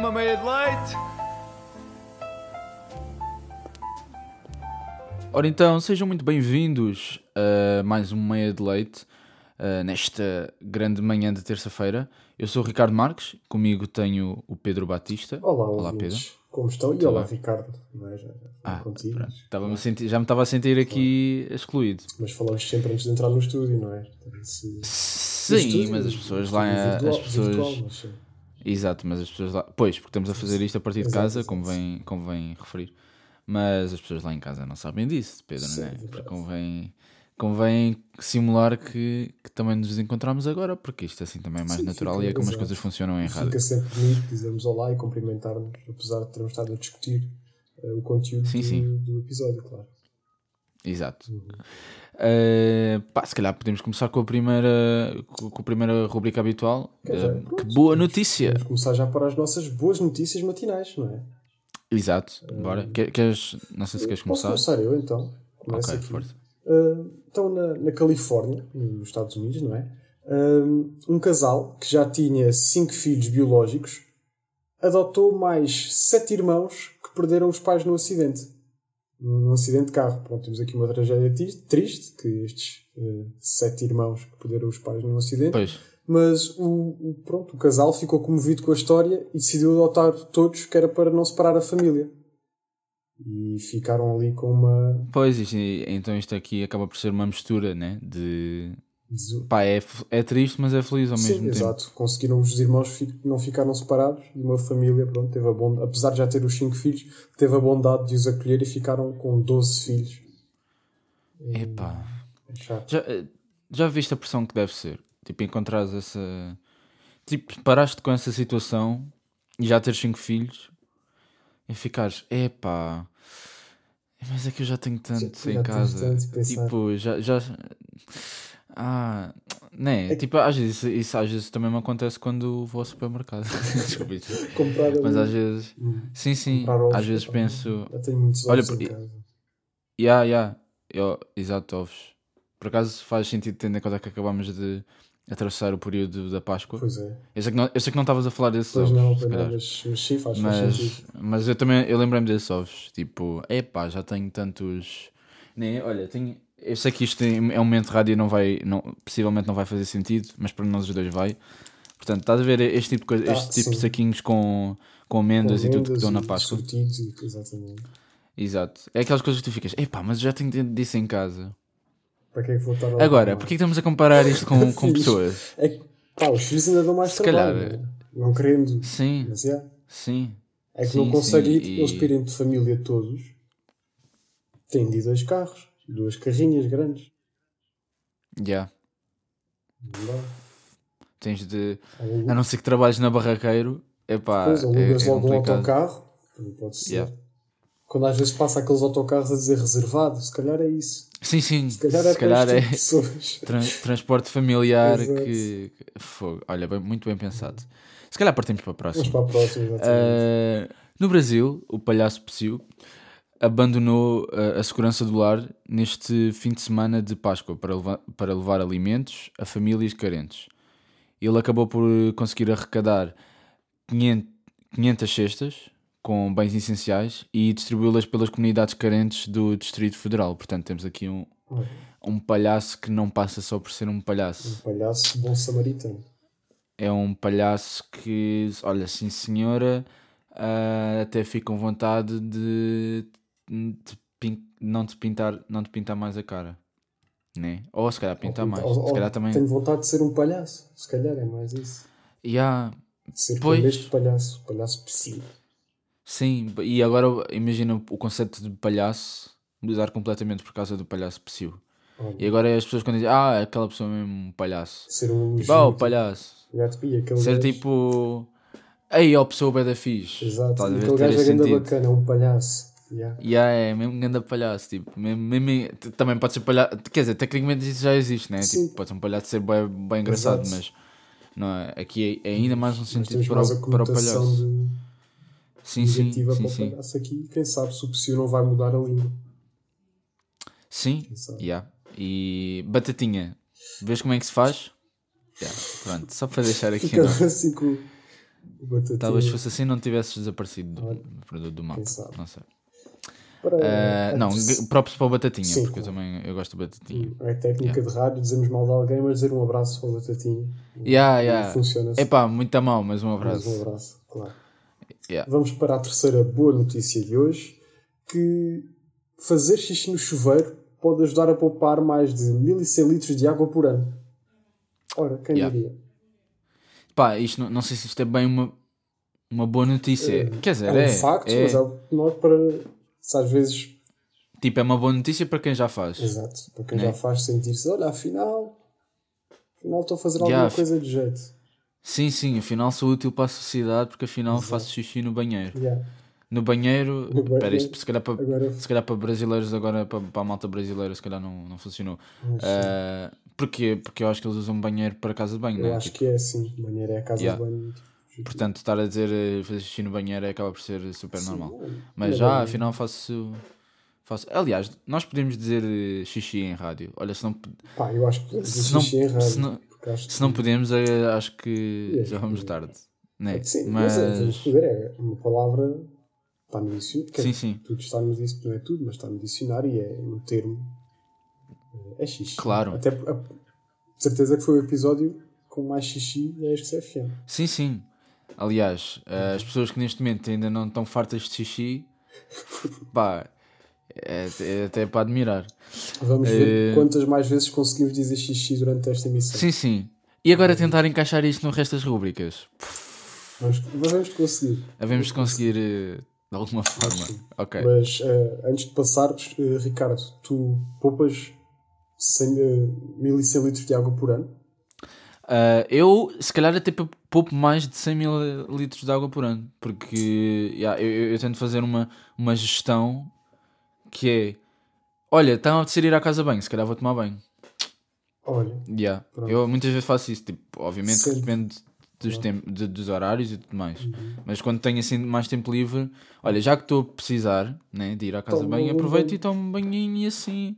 Uma meia de leite. Ora então, sejam muito bem-vindos a mais um Meia de Leite uh, nesta grande manhã de terça-feira. Eu sou o Ricardo Marques, comigo tenho o Pedro Batista. Olá, olá Pedro. Como estão? E olá, Ricardo. É? Já, já ah, sentir, já me estava a sentir aqui claro. excluído. Mas falamos sempre antes de entrar no estúdio, não é? Se... Sim, estúdio, mas as pessoas lá. Virtual, as pessoas... Virtual, mas Exato, mas as pessoas lá. Pois, porque estamos a fazer isto a partir de casa, convém, convém referir. Mas as pessoas lá em casa não sabem disso, Pedro, Sim, não é? Porque convém, convém simular que, que, também nos encontramos agora, porque isto assim também é mais Sim, natural fica, e é como exato. as coisas funcionam em rádio. Fica sempre bonito dizermos olá e cumprimentar-nos, apesar de termos estado a discutir uh, o conteúdo sim, do, sim. do, episódio, claro. Exato. Uhum. Uh, pá, se calhar podemos começar com a primeira, com a primeira rubrica habitual. Uh, pronto, que boa notícia! Vamos começar já para as nossas boas notícias matinais, não é? Exato, bora. Queres, não sei se queres começar. Posso começar eu então? Começo ok, forte. Uh, então, na, na Califórnia, nos Estados Unidos, não é? Uh, um casal que já tinha cinco filhos biológicos adotou mais sete irmãos que perderam os pais no acidente. Num acidente de carro. Pronto, temos aqui uma tragédia triste, que estes uh, sete irmãos que perderam os pais num acidente. Pois mas o, o, pronto, o casal ficou comovido com a história e decidiu adotar todos, que era para não separar a família. E ficaram ali com uma. Pois, isto, então isto aqui acaba por ser uma mistura, né? De. Pá, é, é triste, mas é feliz ao Sim, mesmo exato. tempo. Exato, conseguiram os irmãos não ficaram separados e uma família, pronto, teve a bondade, apesar de já ter os 5 filhos, teve a bondade de os acolher e ficaram com 12 filhos. Epá, é já, já viste a pressão que deve ser? Tipo, encontrares essa. Tipo, paraste com essa situação e já teres cinco filhos e ficares, epá, mas é que eu já tenho tanto já, em já casa. Tipo, já, já. Ah, né? É tipo, às vezes, isso às vezes também me acontece quando vou ao supermercado. Desculpa. Comprar Mas às vezes. Hum. Sim, sim. Às vezes penso. Eu tenho muitos ovos Olha, casa. Yeah, yeah. Eu, exato, ovos. Por acaso faz sentido tendo em conta que acabamos de atravessar o período da Páscoa. Pois é. Eu sei que não, eu sei que não estavas a falar desses pois ovos. Não, não, mas, mas sim, faz, mas, faz sentido. Mas eu também eu lembrei-me desses ovos. Tipo, epá, já tenho tantos. Nem, olha, tenho. Eu sei que isto é um momento de rádio não vai. Não, possivelmente não vai fazer sentido, mas para nós os dois vai. Portanto, estás a ver este tipo de, coisa, tá, este tipo de saquinhos com, com amêndoas, com e tudo que estão na Páscoa. Sortidos, exatamente. Exato. É aquelas coisas que tu ficas, epá, mas eu já tenho disso em casa. Para que é que vou estar Agora, porquê estamos a comparar isto com, com pessoas? É que pá, os filhos ainda dão mais Se trabalho. Calhar, não, não querendo. Sim. Mas é. Sim. É que sim, não consegue ir, e... eles pirem de família todos. Têm de dois carros, duas carrinhas grandes. Já. Yeah. Tens de. A não ser que trabalhes na barraqueiro, epá, pois, alugas é, é logo um autocarro. Pode ser. Yeah. Quando às vezes passa aqueles autocarros a dizer reservado, se calhar é isso. Sim, sim. Se calhar é, se calhar é tra transporte familiar que, que fogo. Olha, bem, muito bem pensado. Se calhar partimos para a próxima. Vamos para a próxima, uh, no Brasil, o palhaço Psyu abandonou a segurança do lar neste fim de semana de Páscoa para levar, para levar alimentos a famílias carentes. Ele acabou por conseguir arrecadar 500, 500 cestas com bens essenciais e distribuí-las pelas comunidades carentes do Distrito Federal. Portanto, temos aqui um, um palhaço que não passa só por ser um palhaço. Um palhaço bom samaritano. É um palhaço que, olha, sim senhora, uh, até fica com vontade de, de não, te pintar, não te pintar mais a cara. Né? Ou se calhar pintar mais. Ou, se calhar também... Tenho vontade de ser um palhaço. Se calhar é mais isso. Yeah. Ser pois... este palhaço. Palhaço psíquico. Sim, e agora imagina o conceito de palhaço mudar completamente por causa do palhaço psiu. Oh, e agora as pessoas quando dizem, ah, aquela pessoa é mesmo um palhaço. Ser um tipo, ah, o palhaço. Ser tipo, ei, ó, pessoa bem da fixe. Exato, tá, aquele gajo é grande bacana, é um palhaço. Yeah. Yeah, é mesmo um grande palhaço, tipo, mesmo, mesmo, também pode ser palhaço, quer dizer, tecnicamente isso já existe, né? Tipo, pode ser um palhaço ser bem, bem engraçado, Exato. mas não é, aqui é, é ainda mais um sentido para o, para o palhaço. De sim, sim, para sim, o palhaço aqui. Quem sabe se o psiu não vai mudar a língua. Sim, yeah. e batatinha, vês como é que se faz? Yeah, pronto, só para deixar aqui. Fica assim com, Batatinha. Talvez fosse assim não tivesses desaparecido do, produto do mapa. Não sei. Para, Ah, não, props para o Batatinha, Sim, porque eu claro. também eu gosto do Batatinha. É técnica de rádio, dizemos mal de alguém, mas dizer um abraço para o Batatinha. Yeah, E yeah. Funciona assim. Epá, muito a mal, mas um Mas abraço. um abraço, claro. Yeah. Vamos para a terceira boa notícia de hoje, que fazer xixi no chuveiro pode ajudar a poupar mais de 1100 litros de água por ano. Ora, quem Yeah. diria? Pá, isto não, não sei se isto é bem uma, uma boa notícia. Quer dizer, É é. um facto, é- mas é o que nós para... Se às vezes... Tipo, é uma boa notícia para quem já faz. Exato. Para quem Né? já faz sentir-se, olha, afinal... Afinal estou a fazer alguma Yeah. coisa de jeito. Sim, sim, afinal sou útil para a sociedade porque afinal faço xixi no banheiro. Yeah. No banheiro, No banheiro. espera, isto se calhar para, Agora... se calhar para brasileiros, agora para, para a malta brasileira, se calhar não, não funcionou. Ah, porquê? Porque eu acho que eles usam banheiro para casa de banho, eu não é? acho Tipo, que é assim. Banheiro é a casa Yeah. de banho. tipo, Portanto, estar a dizer eh, fazer xixi no banheiro acaba por ser super sim, normal. Mas já, afinal faço, faço. Aliás, nós podemos dizer eh, xixi em rádio. Olha, se não, Pá, eu acho que podemos xixi em rádio. se não, se não podemos, eh, acho que É, já vamos é. tarde. Né? Sim, mas, é, vamos Mas. poder, é uma palavra está no dicionário. Sim, sim. Tudo está no dicionário, não é tudo, mas está no dicionário e é no termo. É xixi. Claro. Até a, certeza que foi o episódio com mais xixi da XFM. Sim, sim. Aliás, eh, as pessoas que neste momento ainda não estão fartas de xixi, pá, é, é até para admirar. Vamos ver Eh, quantas mais vezes conseguimos dizer xixi durante esta emissão. Sim, sim. E agora tentar encaixar isto no resto das rubricas. Vamos, vamos conseguir. Havemos de conseguir eh, de alguma forma. Ok. Mas antes de passarmos, eh, Ricardo, tu poupas 100, eh, 1100 litros de água por ano? Ah, eu, se calhar, até pou- poupo mais de 100 mil litros de água por ano. Porque yeah, eu, eu- eu tento fazer uma, uma gestão que é: olha, está a apetecer ir à casa bem, se calhar vou tomar banho. Olha, Yeah. Pronto. Eu muitas vezes faço isso. Tipo, obviamente que Sempre. depende dos, Claro. tem- de- dos horários e tudo mais. Uhum. Mas quando tenho assim mais tempo livre, olha, já que estou a precisar né, de ir à casa Tomo bem, aproveito e tomo um banhinho e assim.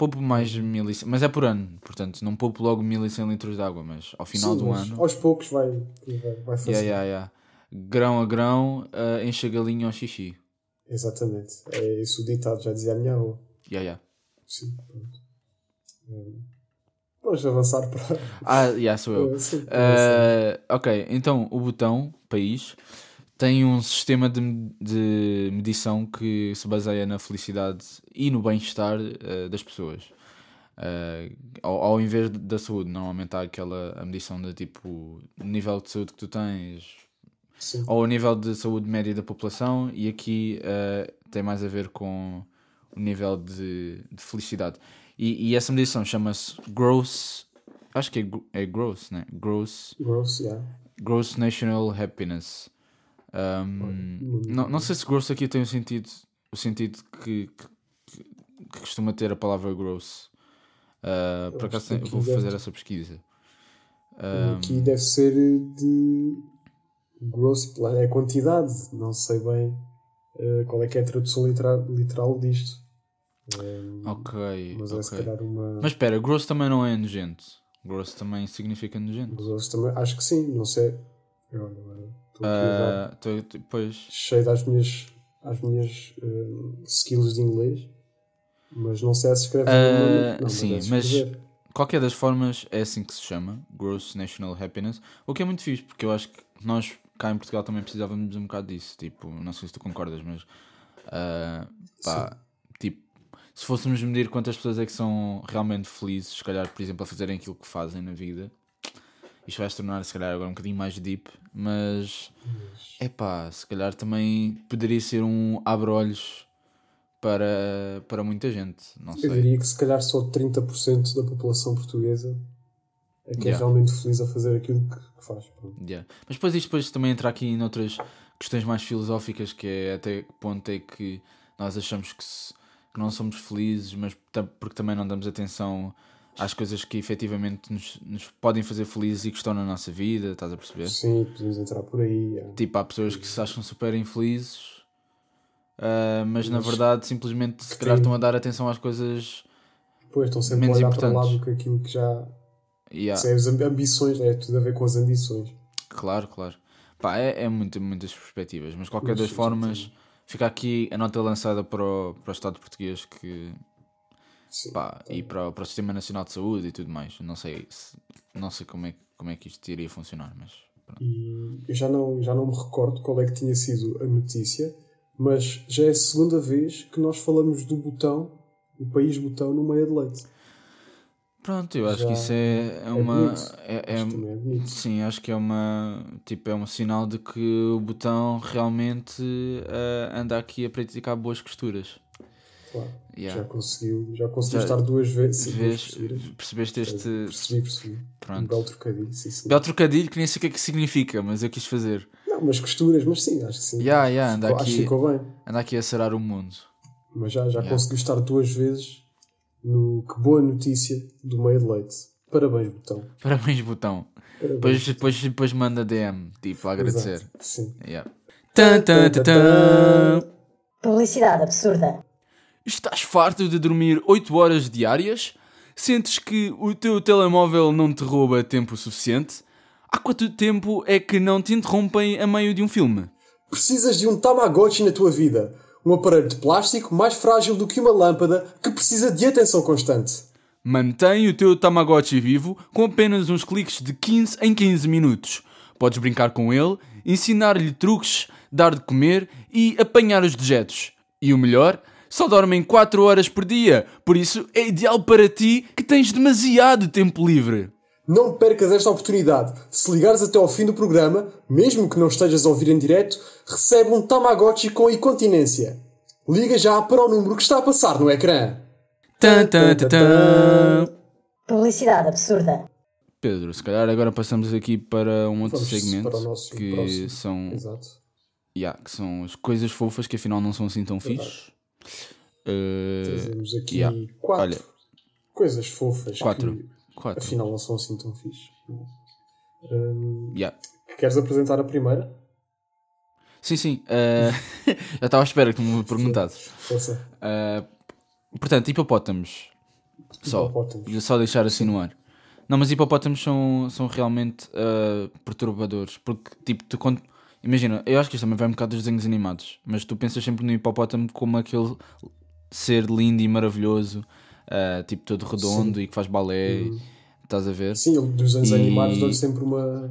Poupo mais de 1100, mas é por ano, portanto não poupo logo 1100 litros de água, mas ao final sim, do ano, aos poucos vai, vai, fazer. yeah, yeah, yeah. grão a grão, uh, enche a galinha ao xixi. Exatamente. É isso o ditado, já dizia a minha avó. Yeah, yeah. Sim, pronto. Hum, Vamos avançar para. Ah, yeah, sou eu. sim. Uh, ok, então o botão país tem um sistema de, de medição que se baseia na felicidade e no bem-estar uh, das pessoas. Uh, ao, ao invés da saúde, normalmente há aquela a medição de tipo nível de saúde que tu tens, Sim. ou o nível de saúde média da população, e aqui uh, tem mais a ver com o nível de, de felicidade. E, e essa medição chama-se Gross. Acho que é, é Gross, né? Gross, Gross, yeah. gross National Happiness. Um, não, não sei se gross aqui tem o sentido, o sentido que, que, que costuma ter a palavra gross. Uh, por acho acaso vou deve- fazer essa pesquisa. Um, Aqui deve ser de. Gross, é quantidade. Não sei bem eh, qual é que é a tradução literal, literal disto. Hum, ok, mas é se ok. calhar uma. Mas espera, gross também não é nojento. Gross também significa nojento. Gross também, acho que sim, não sei. Eu a dar Uh, tô- tô- pois, cheio das minhas, às minhas eh, skills de inglês, mas não sei se escreve Ah, normalmente. Não, sim, mas- escrever. qualquer das formas é assim que se chama, Gross National Happiness, o que é muito fixe, porque eu acho que nós cá em Portugal também precisávamos um bocado disso, tipo, não sei se tu concordas, mas ah, pá, tipo, se fôssemos medir quantas pessoas é que são realmente felizes, se calhar, por exemplo, a fazerem aquilo que fazem na vida, isto vai se tornar, se calhar, agora um bocadinho mais deep, mas é pá, se calhar também poderia ser um abre-olhos para, para muita gente, não Eu sei. diria que se calhar só 30% da população portuguesa é que é Yeah. realmente feliz a fazer aquilo que, faz. Yeah. Mas depois isto depois também entra aqui em outras questões mais filosóficas, que é até que ponto é que nós achamos que, se- que não somos felizes, mas porque também não damos atenção às coisas que efetivamente nos, nos podem fazer felizes e que estão na nossa vida, estás a perceber? Sim, podemos entrar por aí. yeah. Tipo, há pessoas que se acham super infelizes, ah, mas, na Mas verdade simplesmente se calhar estão a dar atenção às coisas. Depois estão sempre menos a olhar para o importantes. lado que aquilo que já. Yeah. Isso é ambições, é tudo a ver com as ambições. Claro, claro. Pá, é, é muito, muitas perspectivas, mas qualquer das formas, fica aqui a nota lançada para o, para o Estado português que. Pá, e para, para o Sistema Nacional de Saúde e tudo mais. Não sei, se, não sei como, é, como é que isto iria funcionar, mas. E eu já não, já não me recordo qual é que tinha sido a notícia, mas já é a segunda vez que nós falamos do botão, o país botão, no meio de leite. Pronto, eu acho Já que isso é, é, é uma. É, é, é sim, acho que é uma. Tipo, é um sinal de que o botão realmente uh, anda aqui a praticar boas costuras. Claro. Yeah. Já conseguiu, já conseguiu já, estar duas vezes. Vês, percebeste este. Percebi, percebi. Pronto. Um belo trocadilho, sim, sim. Belo trocadilho que nem sei o que é que significa, mas eu quis fazer. Não, mas costuras, mas sim, acho que sim. Yeah, yeah, anda ficou, aqui, acho que ficou bem. Anda aqui a sarar o mundo. Mas já, já yeah. conseguiu estar duas vezes no Que Boa Notícia do Meio de Leite. Parabéns, botão. Parabéns, botão. Depois, depois, depois manda DM, tipo, a agradecer. Exato. Sim. Yeah. Tan, tan, tan. Publicidade absurda. Estás farto de dormir 8 horas diárias? Sentes que o teu telemóvel não te rouba tempo suficiente? Há quanto tempo é que não te interrompem a meio de um filme? Precisas de um Tamagotchi na tua vida um aparelho de plástico mais frágil do que uma lâmpada que precisa de atenção constante. Mantém o teu Tamagotchi vivo com apenas uns cliques de 15 em 15 minutos. Podes brincar com ele, ensinar-lhe truques, dar de comer e apanhar os dejetos. E o melhor, só dormem 4 horas por dia, por isso é ideal para ti que tens demasiado tempo livre. Não percas esta oportunidade. Se ligares até ao fim do programa, mesmo que não estejas a ouvir em direto, recebe um Tamagotchi com incontinência. Liga já para o número que está a passar no ecrã. Tan, tan, tan, tan. Publicidade absurda. Pedro, se calhar agora passamos aqui para um outro Vamos segmento que próximo. são Exato. Yeah, que são as coisas fofas que afinal não são assim tão fixes. Uh, Temos aqui yeah. quatro Olha, coisas fofas quatro. Que Quatro. Afinal, não são assim tão fixe. Um, yeah. Queres apresentar a primeira? Sim, sim. Uh, já estava à espera que me perguntasses. Uh, portanto, hipopótamos. Só. Hipopótamos. Só deixar assim no ar. Não, mas hipopótamos são, são realmente uh, perturbadores. Porque, tipo, tu quando. Imagina, eu acho que isto também vai um bocado dos desenhos animados. Mas tu pensas sempre no hipopótamo como aquele ser lindo e maravilhoso uh, tipo todo redondo Sim. e que faz balé. Uhum. Estás a ver? Sim, dos anos e... animados dão sempre uma,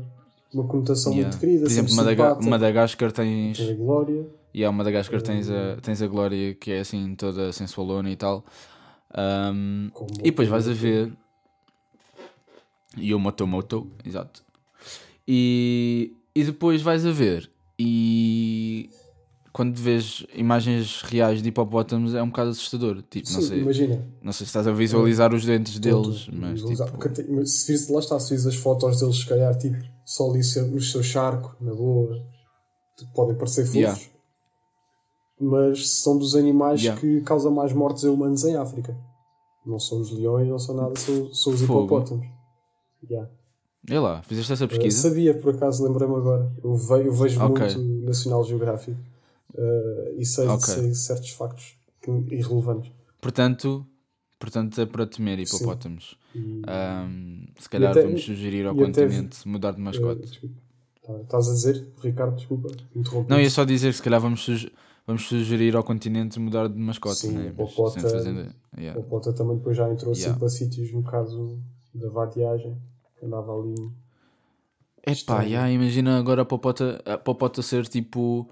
uma conotação yeah. muito querida. Por exemplo, Madaga Madagascar tens. A Glória. E yeah, Madagascar tens, a, tens a Glória que é assim toda sensualona e tal. Um, e depois vais a ver. E o Motomoto, exato. E, e depois vais a ver. E quando vês imagens reais de hipopótamos é um bocado assustador. Tipo, Sim, não sei, imagina. Não sei se estás a visualizar os dentes deles, mas tipo... Porque, se lá está, se vires as fotos deles, se calhar, tipo, só ali no seu charco, na boa, tipo, podem parecer fofos. Yeah. Mas são dos animais yeah. que causam mais mortes a humanos em África. Não são os leões, não são nada, são, são os hipopótamos. Yeah. É lá, fizeste essa pesquisa? Eu sabia, por acaso, lembrei-me agora. Eu, vejo, eu vejo okay. muito Nacional Geográfico uh, e sei, okay. sei, certos factos irrelevantes. Portanto, portanto é para temer hipopótamos. Um, se calhar até, vamos sugerir ao continente até, mudar de mascote. Uh, estás a dizer, Ricardo, desculpa, interrompi. Não, ia só dizer que se calhar vamos, sugerir, vamos sugerir ao continente mudar de mascote. Sim, né? o Popota, fazendo, yeah. o também depois já entrou assim para sítios, no caso da vadiagem, andava ali. Epá, yeah, imagina agora a Popota, a Popota ser tipo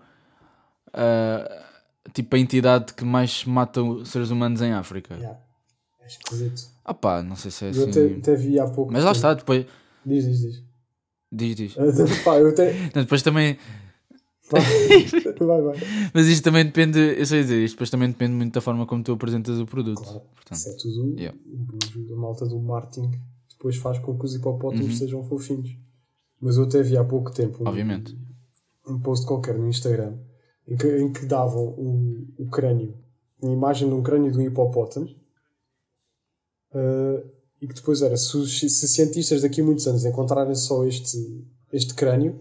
uh, tipo a entidade que mais mata seres humanos em África. Yeah. É esquisito. Ah pá, não sei se é eu assim. Eu até, até vi há pouco. Mas lá está, depois. Diz, diz, diz. Diz, diz. pá, eu até... Não, depois também. vai, vai. Mas isto também depende, eu sei dizer, isto depois também depende muito da forma como tu apresentas o produto. Claro, Portanto, isso é tudo yeah. a malta do marketing depois faz com que os hipopótamos uhum. sejam fofinhos. Mas eu até vi há pouco tempo um, Obviamente. um post qualquer no Instagram em que, em que davam o, o crânio, a imagem de um crânio de um hipopótamo, uh, e que depois era, se, se cientistas daqui a muitos anos encontrarem só este, este crânio,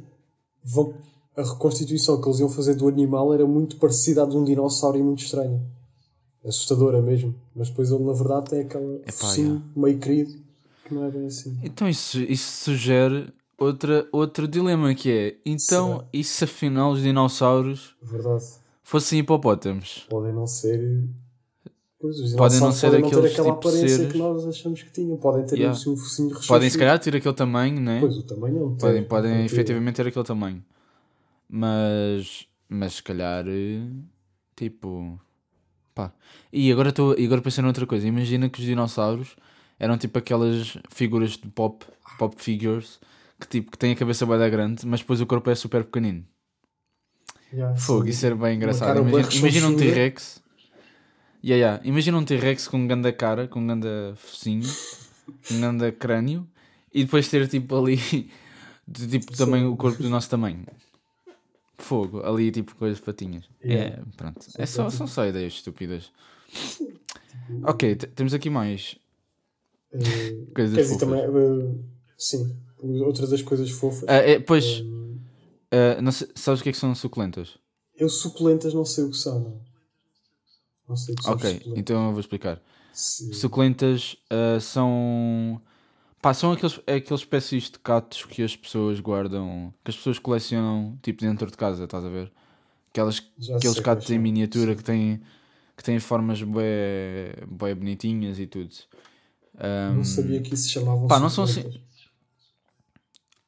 vão, a reconstituição que eles iam fazer do animal era muito parecida à de um dinossauro e muito estranha. Assustadora mesmo. Mas depois ele, na verdade, é aquela focinho meio querido que não é bem assim. Então isso, isso sugere outra, outro dilema que é, então, Será? e se afinal os dinossauros Verdade. fossem hipopótamos? Podem não ser. Pois, os Podem não ser podem não ter aqueles aquela tipo aparência seres- que nós achamos que tinham. Podem ter Yeah. um focinho recheado. Podem se calhar ter aquele tamanho, né? Pois, o tamanho não tem. Podem, podem Porque- efetivamente ter aquele tamanho. Mas, mas se calhar, eh, tipo, pá. E agora estou agora pensando noutra coisa. Imagina que os dinossauros eram tipo aquelas figuras de pop, pop figures, que tipo, que têm a cabeça bem grande, mas depois o corpo é super pequenino. Yeah, Fogo, sim. isso era bem engraçado. Imagina, imagina um. T-Rex. Yeah, yeah. Imagina um T-Rex com um grande cara, com um grande focinho, um grande crânio, e depois ter tipo ali, de, tipo, também o corpo do nosso tamanho. Fogo, ali tipo com as patinhas. Yeah. É, pronto. É só, são só ideias estúpidas. Ok, temos aqui mais Coisas Quer dizer, fofas. também. eh, sim. Outra das coisas fofas. Ah, é, pois, não sei- sabes o que é que são suculentas? eu suculentas não sei o que são. Não, não sei o que são Ok, então eu vou explicar. Sim. Suculentas ah, são. Pá, são aqueles, aqueles espécies de catos que as pessoas guardam, que as pessoas colecionam tipo dentro de casa, estás a ver? Aquelas, Já aqueles catos em miniatura Sim. que têm, que têm formas bem, bem bonitinhas e tudo. Não sabia que isso se chamavam Pá, não são assim-.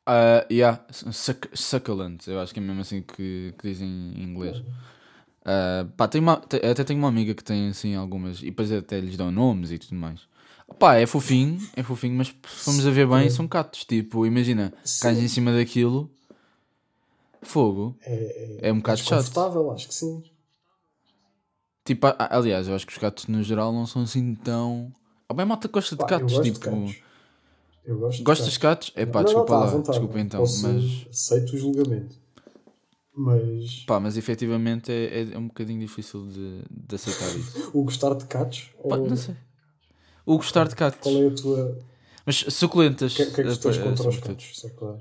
Ah, yeah, suc- succulent, eu acho que é mesmo assim que, que dizem em inglês. Ah, pá, tem uma, até tenho uma amiga que tem assim algumas, e depois até lhes dão nomes e tudo mais. Pá, é fofinho, é fofinho, mas se formos a ver bem, são catos. Tipo, imagina, cais em cima daquilo, fogo, É, é um bocado mais chato. confortável, acho que sim. Tipo, aliás, eu acho que os gatos no geral não são assim tão. Ou bem, malta gosta de Pá, eu gatos, de tipo. gatos. Eu gosto de Gostas de gatos. É pá, Não, não, desculpa tá lá, desculpa então, Posso- mas. Aceito o julgamento. Mas Pá, mas efetivamente é, é, é um bocadinho difícil de, de aceitar isso. o gostar de gatos? Pá, ou não sei. O gostar de gatos. Qual é a tua. Mas suculentas. O que, é- que é que tu tens eh, contra os gatos? Para...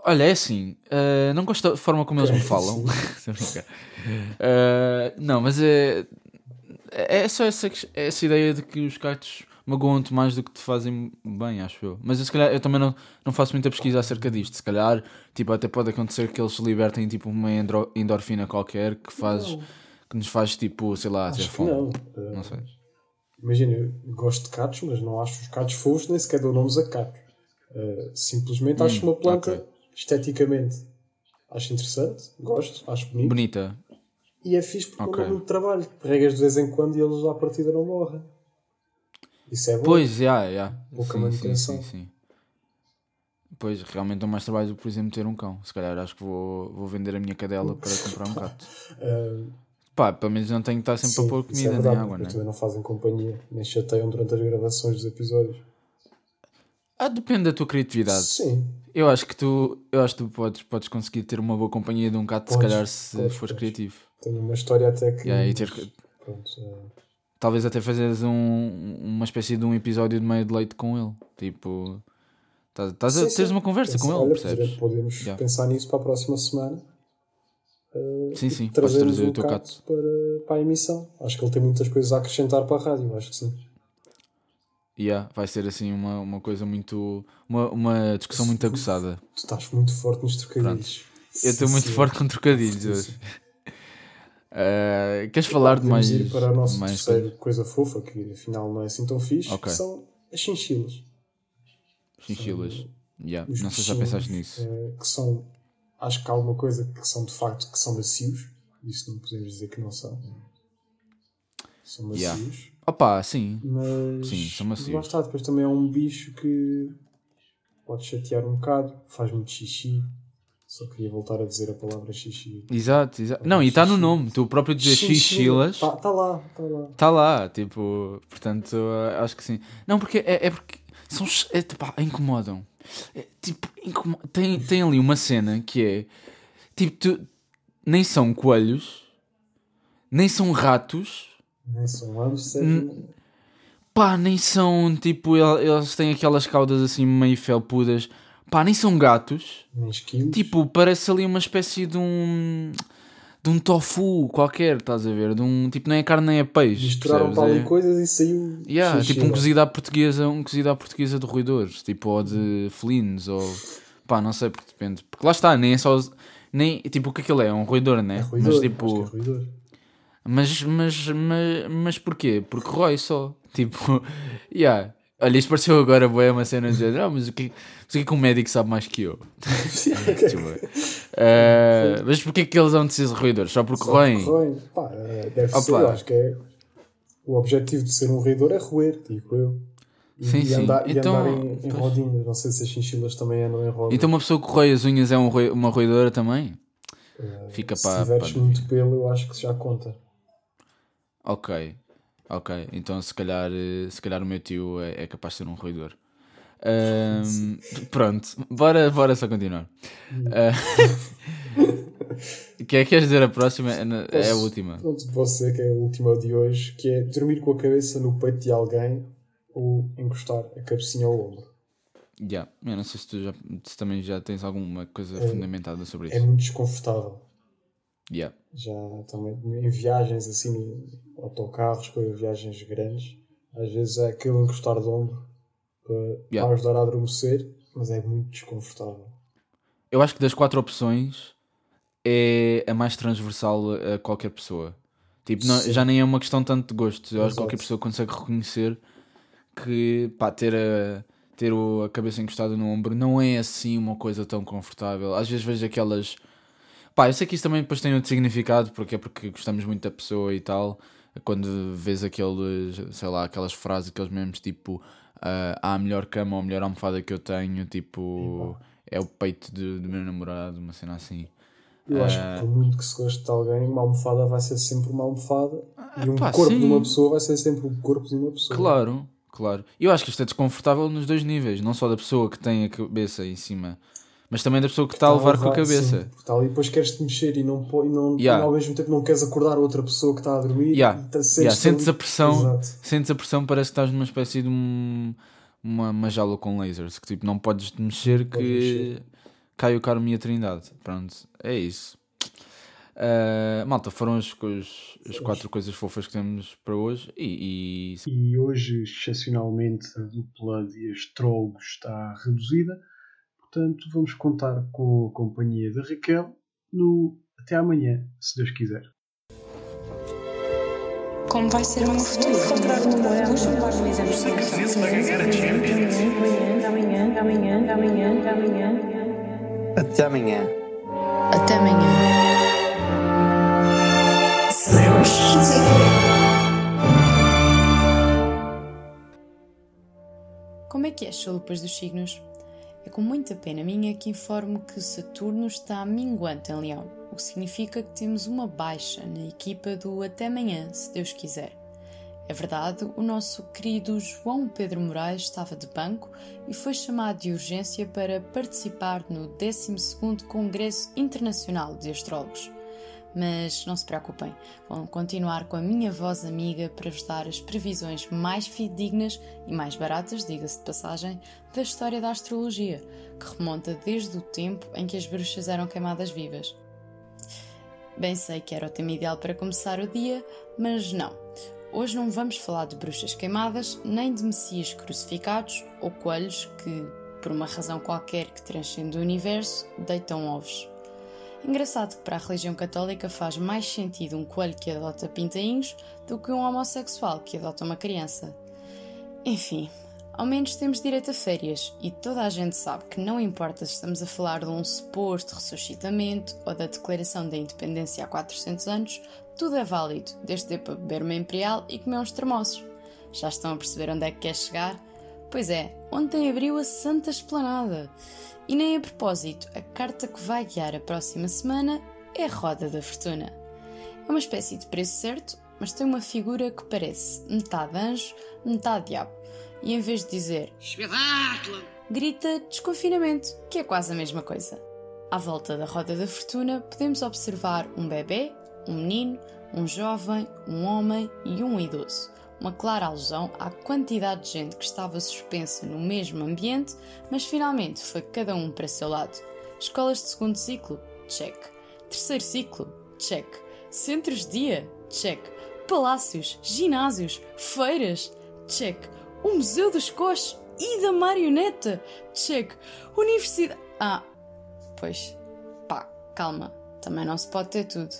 Olha, é assim. eh, não gosto da forma como eles me falam. Eh, não, mas é. É só essa, ques- essa ideia de que os gatos magoam-te mais do que te fazem bem, acho eu. Mas eu, se calhar, eu também não, não faço muita pesquisa acerca disto. Se calhar, tipo, até pode acontecer que eles libertem tipo uma endorfina qualquer que faz. Não. que nos faz tipo, sei lá, ter Acho fome. não. Não Uh, sei. Imagina, eu gosto de gatos, mas não acho os gatos fofos, nem sequer dou nomes a gatos. Uh, simplesmente acho uma planta Hum, ok. esteticamente. Acho interessante, gosto, acho bonito. Bonita. E é fixe porque Ok. é um muito trabalho. Regas de vez em quando e eles à partida não morrem. Isso é bom. Pois, já, já. Pouca Sim, sim, manutenção. sim, sim. Pois, realmente dá mais trabalho do que, por exemplo, ter um cão. Se calhar acho que vou, vou vender a minha cadela para comprar um gato. Uh, Pá, pelo menos não tenho que estar sempre sim, a pôr isso comida é nem água, né? também não fazem companhia, nem chateiam durante as gravações dos episódios. Ah, depende da tua criatividade. Sim, Eu acho que tu, eu acho que tu podes, podes conseguir ter uma boa companhia de um gato, se calhar, se podes, fores podes. criativo. Tenho uma história até que. Yeah, e ter- Pronto, uh, Talvez até fazeres um, uma espécie de um episódio de meio de leite com ele. Tipo, estás estás a sim, teres sim. uma conversa Pensa- com ele, olha, percebes? Podemos Yeah. pensar nisso para a próxima semana. Uh, Sim, sim, podes trazermos trazer o teu gato para, para a emissão. Acho que ele tem muitas coisas a acrescentar para a rádio, acho que sim. Yeah, vai ser assim uma, uma coisa muito. Uma, uma discussão muito aguçada. Tu estás muito forte nos trocadilhos. Eu estou muito forte com trocadilhos hoje. Uh, queres falar de mais. ir para o nosso mais terceiro coisa fofa, que afinal não é assim tão fixe, Ok. que são as chinchilas. chinchilas? Yeah, Os Não sei se já pensaste nisso. eh, que são, acho que há alguma coisa que são de facto que são macios. Isso não podemos dizer que não são. São macios. Yeah. Opa, sim. Mas, Sim, são macios. lá está, depois também é um bicho que pode chatear um bocado, faz muito xixi. Só queria voltar a dizer a palavra xixi. Exato, exato. Não, e está no nome. Tu próprio dizer chinchilas. Está tá lá, está lá. Está lá, tipo, portanto, uh, acho que sim. Não, porque é, é porque são, é, pá, incomodam. É, tipo, incomo- tem, tem ali uma cena que é tipo, tu, nem são coelhos, nem são ratos, Nem são hamsters. Pá, nem são tipo, el- eles têm aquelas caudas assim meio felpudas, pá, nem são gatos. Nem esquilos. Tipo, parece ali uma espécie de um. de um tofu qualquer, estás a ver? De um, tipo, nem é carne nem é peixe. Misturaram para ali é... coisas e saiu. Yeah, tipo um cozido à portuguesa, um cozido à portuguesa de roedores, tipo, ou de felinos, ou pá, não sei, porque depende. Porque lá está, nem é só. Nem, tipo, o que é que ele é? É um roedor, né? É roedor, mas tipo. É roedor. Mas, mas, mas, mas porquê? Porque rói só. Tipo, yeah. Olha, isto pareceu agora boa uma cena de dizer, ah, mas o que, mas o que é que um médico sabe mais que eu? tipo, uh, mas porquê que eles vão de ser roedores? Só porque roem? Pá, eh, deve ser, eu acho que é. O objetivo de ser um roedor é roer, tipo eu. E, sim, e sim. Andar, então, andar em, em rodinhas. Não sei se as chinchilas também andam em rodas. Então uma pessoa que rói as unhas é um uma roedora também? Uh, Fica se para. Se tiveres muito pelo, eu acho que já conta. Ok. Ok, então se calhar, eh, se calhar o meu tio é, é capaz de ser um roedor. Um, pronto, bora, bora só continuar. Uh, que é que queres dizer a próxima? É, é a última. Pronto, você que é a última de hoje, que é dormir com a cabeça no peito de alguém ou encostar a cabecinha ao ombro. Yeah. Eu não sei se tu já, se também já tens alguma coisa é, fundamentada sobre é isso. É muito desconfortável. Yeah. Já também em viagens assim, autocarros, com viagens grandes, às vezes é aquele encostar de ombro para, yeah. ajudar a adormecer, mas é muito desconfortável. Eu acho que das quatro opções é a mais transversal a qualquer pessoa. Tipo, não, já nem é uma questão tanto de gosto. Eu Exato. acho que qualquer pessoa consegue reconhecer que pá, ter, a, ter a cabeça encostada no ombro não é assim uma coisa tão confortável. Às vezes vejo aquelas Pá, eu sei que isso também depois tem outro significado, porque é porque gostamos muito da pessoa e tal. Quando vês aqueles, sei lá, aquelas frases, aqueles memes tipo uh, há a melhor cama ou a melhor almofada que eu tenho, tipo é o peito do, do meu namorado, uma cena assim. Eu acho que ah, por muito que se goste de alguém, uma almofada vai ser sempre uma almofada e um pá, corpo sim. de uma pessoa vai ser sempre o corpo de uma pessoa. Claro, claro. Eu acho que isto é desconfortável nos dois níveis, não só da pessoa que tem a cabeça em cima mas também da pessoa que está a levar, com a cabeça. Sim, está ali depois queres-te mexer e, não, e, não, yeah. e ao mesmo tempo não queres acordar outra pessoa que está a dormir. Yeah. E yeah. Sentes, a pressão, sentes a pressão, parece que estás numa espécie de um, uma, uma jaula com lasers, que tipo não podes mexer que mexer. cai o carmo e a trindade. Pronto, é isso. Uh, malta, foram as, as, as quatro coisas fofas que temos para hoje e, e... e hoje, excepcionalmente, a dupla de astrólogos está reduzida Portanto, vamos contar com a companhia da Raquel no até amanhã, se Deus quiser. Como vai ser o meu futuro? Amanhã, amanhã, amanhã, amanhã. Até amanhã. Até amanhã. Como é que é, chalupas dos signos? Com muita pena minha que informo que Saturno está minguante em Leão, o que significa que temos uma baixa na equipa do Até Amanhã, se Deus quiser. É verdade, o nosso querido João Pedro Moraes estava de banco e foi chamado de urgência para participar no 12º Congresso Internacional de Astrólogos. Mas não se preocupem, vão continuar com a minha voz amiga para vos dar as previsões mais fidedignas e mais baratas, diga-se de passagem, da história da astrologia, que remonta desde o tempo em que as bruxas eram queimadas vivas. Bem sei que era o tema ideal para começar o dia, mas não. Hoje não vamos falar de bruxas queimadas, nem de messias crucificados ou coelhos que, por uma razão qualquer que transcende o universo, deitam ovos. Engraçado que para a religião católica faz mais sentido um coelho que adota pintainhos do que um homossexual que adota uma criança. Enfim, ao menos temos direito a férias e toda a gente sabe que não importa se estamos a falar de um suposto ressuscitamento ou da declaração da independência há 400 anos, tudo é válido, desde ter para beber uma imperial e comer uns termossos. Já estão a perceber onde é que quer chegar? Pois é, ontem abriu a Santa Esplanada. E nem a propósito, a carta que vai guiar a próxima semana é a Roda da Fortuna. É uma espécie de preço certo, mas tem uma figura que parece metade anjo, metade diabo. E em vez de dizer Espetáculo! grita desconfinamento, que é quase a mesma coisa. À volta da Roda da Fortuna podemos observar um bebê, um menino, um jovem, um homem e um idoso uma clara alusão à quantidade de gente que estava suspensa no mesmo ambiente, mas finalmente foi cada um para seu lado. Escolas de segundo ciclo? Check. Terceiro ciclo? check. Centros-dia, check. Palácios, ginásios, feiras, check. O Museu dos Coches e da Marioneta, check. Universidade. Ah, pois, pá, calma, também não se pode ter tudo.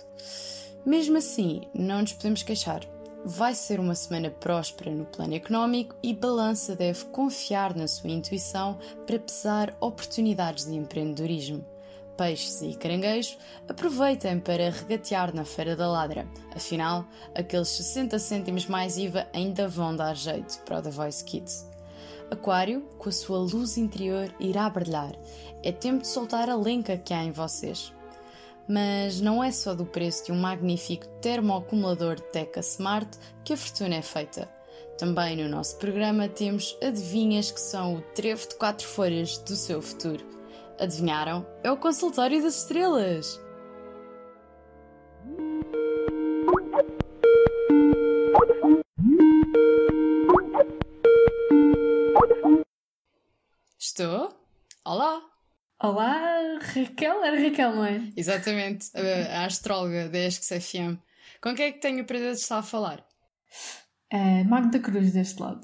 Mesmo assim, não nos podemos queixar. Vai ser uma semana próspera no plano económico e Balança deve confiar na sua intuição para pesar oportunidades de empreendedorismo. Peixes e caranguejos aproveitem para regatear na Feira da Ladra. Afinal, aqueles 60 cêntimos mais IVA ainda vão dar jeito para o The Voice Kids. Aquário, com a sua luz interior, irá brilhar. É tempo de soltar a lenca que há em vocês. Mas não é só do preço de um magnífico termoacumulador Teca Smart que a fortuna é feita. Também no nosso programa temos adivinhas que são o trevo de quatro folhas do seu futuro. Adivinharam? É o consultório das estrelas! Estou? Olá! Olá, Raquel? Era Raquel, não é? Exatamente, a, a astróloga da ESC-FM. Com quem é que tenho o prazer de estar a falar? Uh, Magda Cruz, deste lado.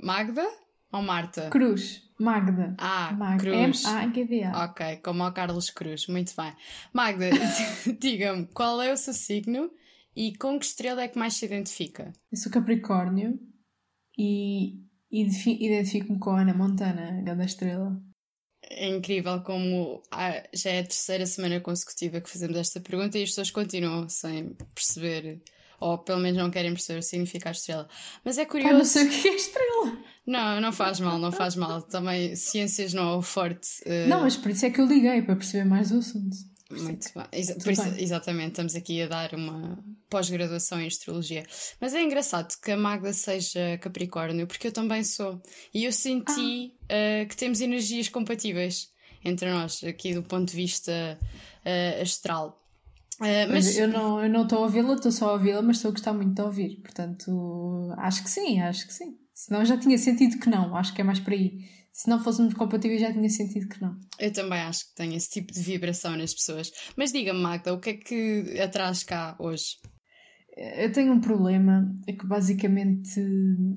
Magda ou Marta? Cruz. Magda. Ah, Magda. Cruz. M-A-G-D-A. Ok, como ao Carlos Cruz, muito bem. Magda, diga-me, qual é o seu signo e com que estrela é que mais se identifica? Eu sou Capricórnio e identifi- identifico-me com a Ana Montana, a grande estrela. É incrível como ah, já é a terceira semana consecutiva que fazemos esta pergunta e as pessoas continuam sem perceber, ou pelo menos não querem perceber o significado de estrela. Mas é curioso. não sei o que é estrela. Não, não faz mal, não faz mal. Também ciências não é o forte. eh, Não, mas por isso é que eu liguei, para perceber mais do assunto. Muito bem. Exa- por isso- bem. exatamente, estamos aqui a dar uma pós-graduação em astrologia. Mas é engraçado que a Magda seja Capricórnio, porque eu também sou. E eu senti eh, que temos energias compatíveis entre nós, aqui do ponto de vista eh, astral. Eh, Mas eu não eu não estou a ouvi-la, estou só a ouvi-la, mas estou a gostar muito de ouvir. Portanto, acho que sim, acho que sim. Senão já tinha sentido que não, acho que é mais por aí. Se não fôssemos compatíveis, já tinha sentido que não. eu também acho que tenho esse tipo de vibração nas pessoas. Mas diga-me, Magda, o que é que atrás cá hoje? Eu tenho um problema é que basicamente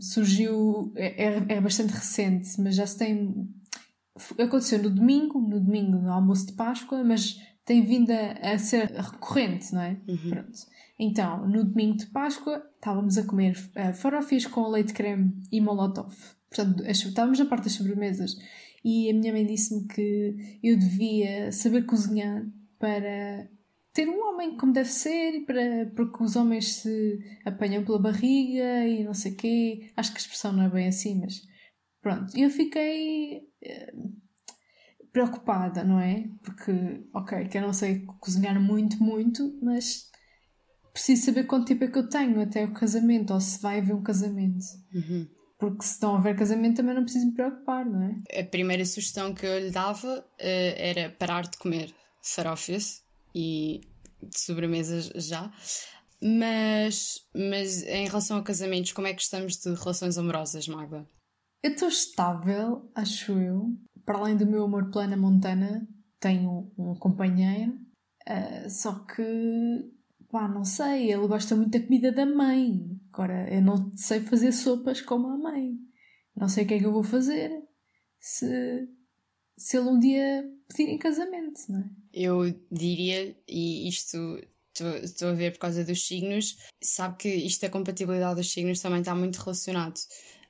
surgiu, é, é- é bastante recente, mas já se tem. Aconteceu no domingo, no domingo no almoço de Páscoa, mas tem vindo a, a ser recorrente, não é? Uhum. Pronto. Então, no domingo de Páscoa, estávamos a comer uh, farofias com leite creme e molotov. Portanto, estávamos na parte das sobremesas e a minha mãe disse-me que eu devia saber cozinhar para ter um homem como deve ser, para, porque os homens se apanham pela barriga e não sei o quê. Acho que a expressão não é bem assim, mas pronto. Eu fiquei eh, preocupada, não é? Porque, ok, que eu não sei cozinhar muito, muito, mas preciso saber quanto tempo é que eu tenho até o casamento, ou se vai haver um casamento. Uhum. Porque se não houver casamento também não preciso me preocupar, não é? A primeira sugestão que eu lhe dava eh, era parar de comer farófias e de sobremesas já. Mas, mas em relação a casamentos, como é que estamos de relações amorosas, Magda? Eu estou estável, acho eu. Para além do meu amor plana montana, tenho um companheiro. ah, só que, pá, não sei, ele gosta muito da comida da mãe. Agora, eu não sei fazer sopas como a mãe. Não sei o que é que eu vou fazer se, se ele um dia pedir em casamento, não é? Eu diria, e isto estou- a ver por causa dos signos, sabe que isto da compatibilidade dos signos também está muito relacionado.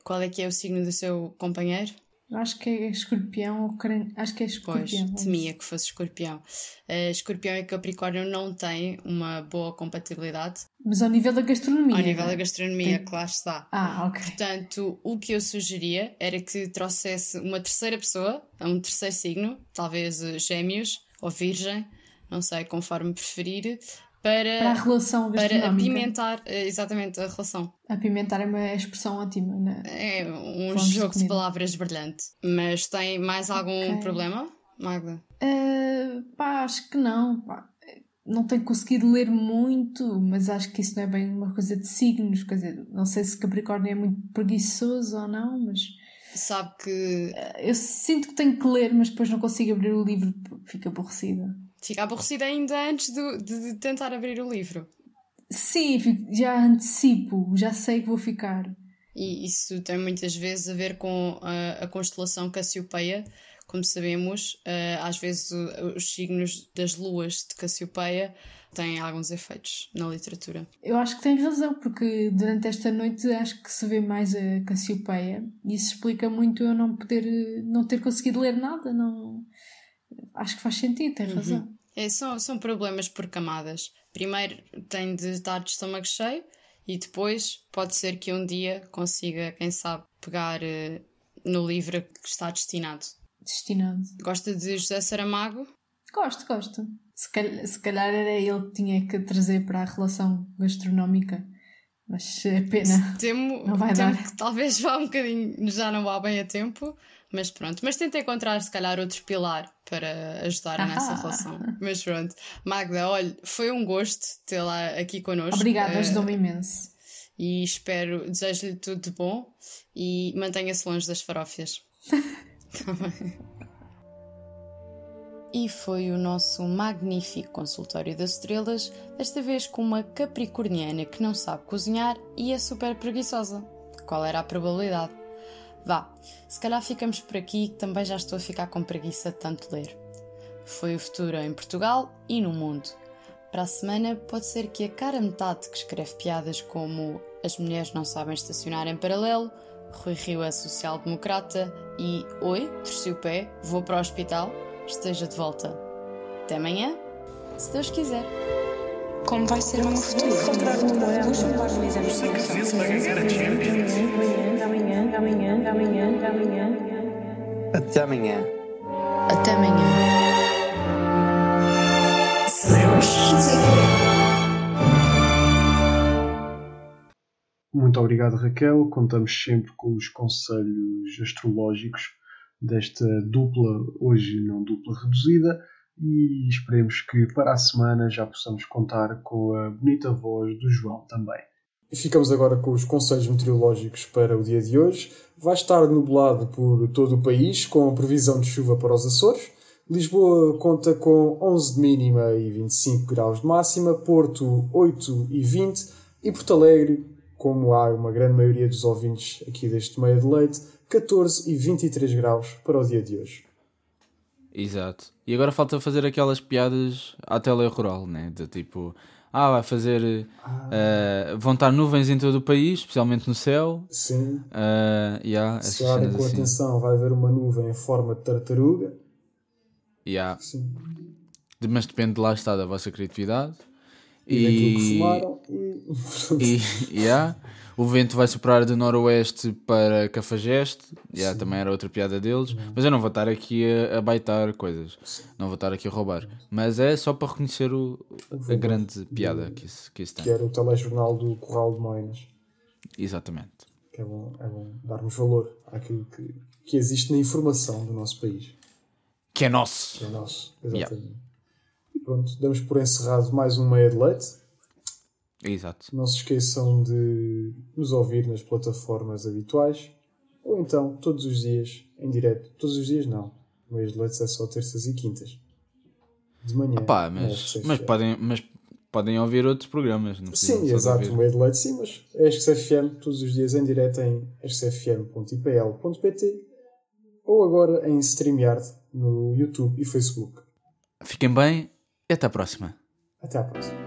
Qual é que é o signo do seu companheiro? Acho que é escorpião ou caren... acho que é Pois, escorpião. temia que fosse escorpião. Eh, escorpião e Capricórnio não têm uma boa compatibilidade Mas ao nível da gastronomia. ao nível não da é? gastronomia, Tem- que lá está. Ah, ok. Portanto, o que eu sugeria era que trouxesse uma terceira pessoa, um terceiro signo, talvez eh, gêmeos ou virgem, não sei, conforme preferir, Para a para, relação para gastronómica. apimentar eh, exatamente a relação. Apimentar é uma expressão ótima, né? É um de jogo de comida. palavras brilhante. Mas tem mais algum Ok. problema, Magda? Uh, pá, acho que não. Pá. Não tenho conseguido ler muito, mas acho que isso não é bem uma coisa de signos. Quer dizer, não sei se Capricórnio é muito preguiçoso ou não, mas Sabe que uh, eu sinto que tenho que ler, mas depois não consigo abrir o livro fico aborrecida. Fica aborrecida ainda antes de, de, de tentar abrir o livro. Sim, já antecipo, já sei que vou ficar. E isso tem muitas vezes a ver com a, a constelação Cassiopeia. Como sabemos, uh, às vezes os signos das luas de Cassiopeia têm alguns efeitos na literatura. Eu acho que tem razão, porque durante esta noite acho que se vê mais a Cassiopeia e isso explica muito eu não poder, não ter conseguido ler nada. Não... Acho que faz sentido, tem uhum. razão. É, são, são problemas por camadas. Primeiro tem de estar de estômago cheio e depois pode ser que um dia consiga, quem sabe, pegar uh, no livro que está destinado. Destinado. Gosta de José Saramago? Gosto, gosto. Se calhar, se calhar era ele que tinha que trazer para a relação gastronómica. Mas é pena. Temo, não vai temo dar. que talvez vá um bocadinho, já não vá bem a tempo, mas pronto. Mas tenta encontrar, se calhar, outro pilar para ajudar ah nessa relação. Mas pronto. Magda, olha, foi um gosto tê-la aqui connosco. Obrigada, uh, ajudou-me imenso. E espero, desejo-lhe tudo de bom e mantenha-se longe das farófias. tá. E foi o nosso magnífico consultório das estrelas, desta vez com uma capricorniana que não sabe cozinhar e é super preguiçosa. Qual era a probabilidade? Vá, se calhar ficamos por aqui, que também já estou a ficar com preguiça de tanto ler. Foi o futuro em Portugal e no mundo. Para a semana, pode ser que a cara metade que escreve piadas como As mulheres não sabem estacionar em paralelo, Rui Rio é social-democrata e Oi, torci o pé, vou para o hospital esteja de volta. Até amanhã, se Deus quiser. Como vai ser o meu futuro? Amanhã, amanhã, amanhã, amanhã. Até amanhã. Até amanhã. Muito obrigado, Raquel. Contamos sempre com os conselhos astrológicos desta dupla, hoje não dupla reduzida, e esperemos que para a semana já possamos contar com a bonita voz do João também. Ficamos agora com os conselhos meteorológicos para o dia de hoje. Vai estar nublado por todo o país, com previsão de chuva para os Açores. Lisboa conta com 11 de mínima e 25 graus de máxima, Porto 8 e 20 e Porto Alegre, como há uma grande maioria dos ouvintes aqui deste meio de leite, 14 e 23 graus para o dia de hoje. Exato. E agora falta fazer aquelas piadas à tele rural, né? De tipo, ah, vai fazer. Ah. Uh, vão estar nuvens em todo o país, especialmente no céu. Sim. Uh, yeah, Se olharem com assim. atenção, vai haver uma nuvem em forma de tartaruga. Yeah. Sim. Mas depende de lá está da vossa criatividade. E, e... daquilo que fumaram. E, e yeah. O vento vai soprar de noroeste para Cafajeste. Yeah, também era outra piada deles. Mas eu não vou estar aqui a, a baitar coisas. Não vou estar aqui a roubar. Mas é só para reconhecer o, a grande piada que isso, que isso tem. Que era o telejornal do Corral de Moinas. Exatamente. Que é bom, é bom darmos valor àquilo que, que existe na informação do nosso país. Que é nosso. Que é nosso, exatamente. Yeah. E pronto, damos por encerrado mais um meia de leite. Exato. Não se esqueçam de nos ouvir nas plataformas habituais ou então todos os dias em direto. Todos os dias não. O mês de leites é só terças e quintas. De manhã. Opa, mas, mas, podem, mas podem ouvir outros programas. Não sim, exato. O de leite, sim, mas é FM todos os dias em direto em xfm.ipl.pt ou agora em StreamYard no YouTube e Facebook. Fiquem bem e até à próxima. Até à próxima.